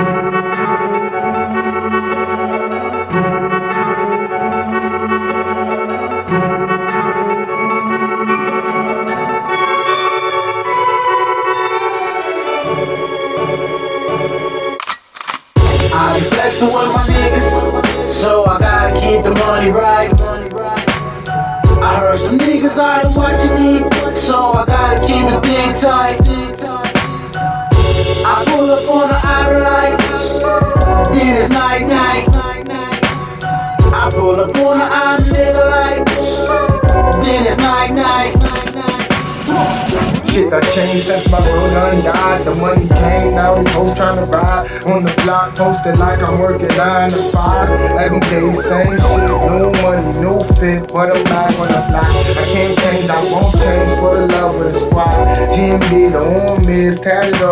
I flexing with my niggas, so I gotta keep the money right. I heard some niggas here watching me, so I gotta keep the thing tight. I pull up on the outer nigga light, then it's night night. Shit I changed since my bro done died. The money came, now these hoes tryna ride. On the block, posted like I'm working 9 to 5. Every day, same shit. No money, no fit, but I'm back on the block. I can't change, I won't change for the love of the squad. GMB, the arm is tatted on.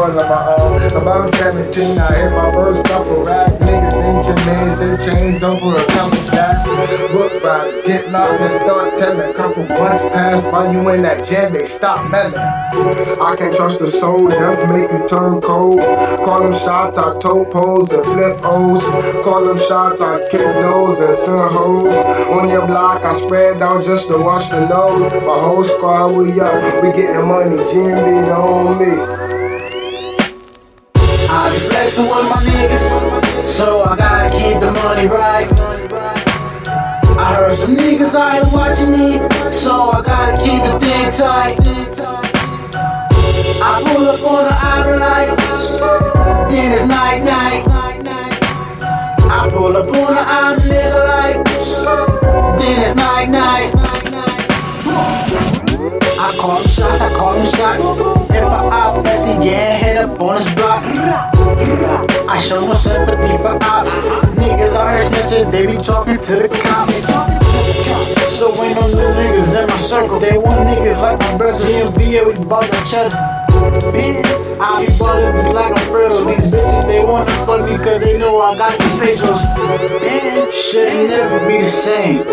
About 17, I hit my first couple rap. Niggas in Jermaine's, they change over a couple stacks. Book vibes, get locked and start telling. Couple months pass while you in that jam, they stop melting. I can't trust the soul, death make you turn cold. Call them shots, I tote poles and flip O's. Call them shots, I kick those and send hoes. On your block, I spread out just to wash the nose. My whole squad, we up, we getting money. The on me. I be flexing with my niggas, so I gotta keep the money right. I heard some niggas out here watching me, so I gotta keep the thing tight. I pull up on the outer light, then it's night night. I pull up on the outer light, then it's night night. I call them shots, I call them shots. If I out Bessie, yeah, head up on this block. I show no sympathy for ops. Niggas out here snitching, they be talking to the cops. So ain't no new niggas in my circle. They want niggas like my brother, me and BA, we bought each other. I be ballin' just like I'm Fredo. These bitches, they wanna fuck me cause they know I got the pesos. Shit never be the same.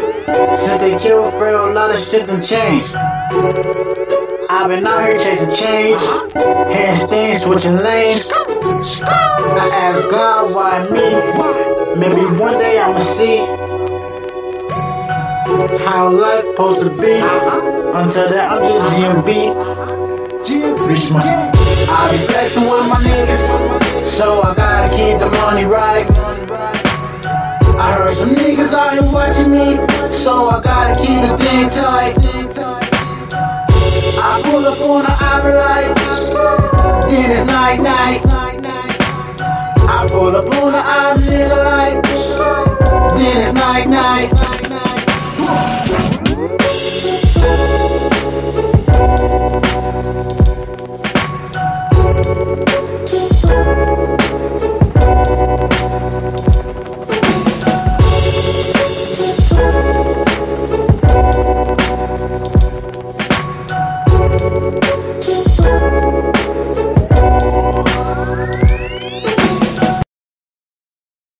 Since they killed Fredo, a lot of shit done changed. I've been out here chasing change, handstands, switching lanes. I ask God why me. Maybe one day I'ma see how life supposed to be. Until that, I'm just GMB. Reach my. I be flexing with my niggas, so I gotta keep the money right. I heard some niggas out here watching me, so I gotta keep the thing tight. Then it's night night. I pull up on the nigga light, then it's night night.